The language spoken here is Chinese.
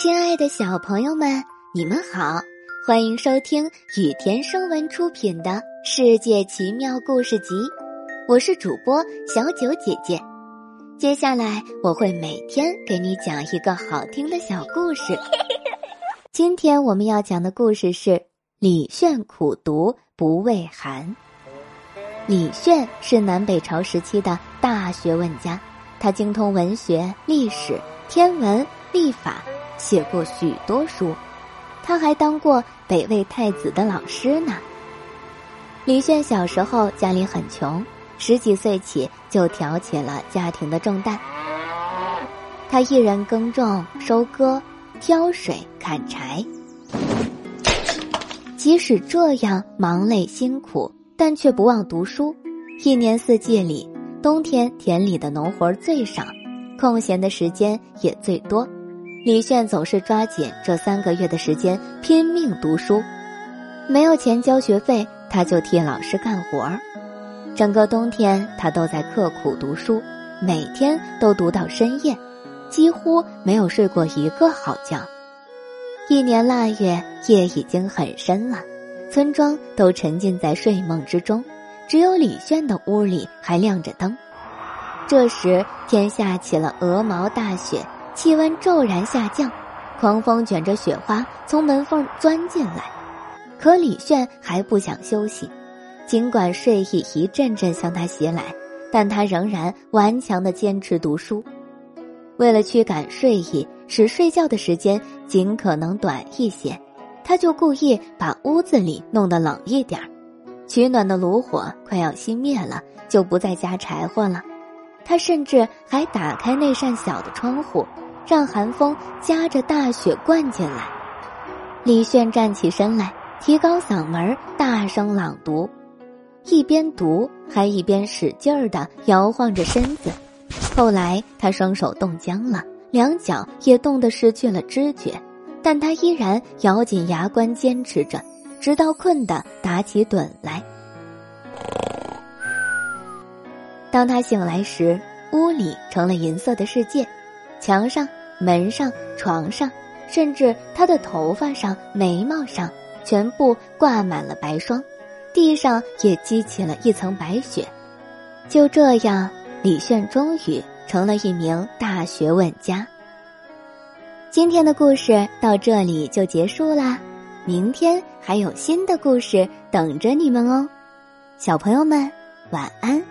亲爱的小朋友们，你们好，欢迎收听雨田声文出品的《世界奇妙故事集》，我是主播小九姐姐。接下来我会每天给你讲一个好听的小故事。今天我们要讲的故事是李炫苦读不畏寒。李炫是南北朝时期的大学问家，他精通文学、历史、天文、历法。写过许多书，他还当过北魏太子的老师呢。李炫小时候家里很穷，十几岁起就挑起了家庭的重担。他一人耕种、收割、挑水、砍柴。即使这样忙累辛苦，但却不忘读书。一年四季里，冬天田里的农活最少，空闲的时间也最多。李炫总是抓紧这三个月的时间拼命读书，没有钱交学费，他就替老师干活儿。整个冬天，他都在刻苦读书，每天都读到深夜，几乎没有睡过一个好觉。一年腊月，夜已经很深了，村庄都沉浸在睡梦之中，只有李炫的屋里还亮着灯。这时，天下起了鹅毛大雪。气温骤然下降，狂风卷着雪花从门缝钻进来，可李炫还不想休息。尽管睡意一阵阵向他袭来，但他仍然顽强的坚持读书。为了驱赶睡意，使睡觉的时间尽可能短一些，他就故意把屋子里弄得冷一点儿。取暖的炉火快要熄灭了，就不再加柴火了。他甚至还打开那扇小的窗户。让寒风夹着大雪灌进来。李炫站起身来，提高嗓门，大声朗读，一边读还一边使劲儿的摇晃着身子。后来他双手冻僵了，两脚也冻得失去了知觉，但他依然咬紧牙关坚持着，直到困得打起盹来。当他醒来时，屋里成了银色的世界。墙上、门上、床上，甚至他的头发上、眉毛上，全部挂满了白霜，地上也积起了一层白雪。就这样，李炫终于成了一名大学问家。今天的故事到这里就结束啦，明天还有新的故事等着你们哦，小朋友们，晚安。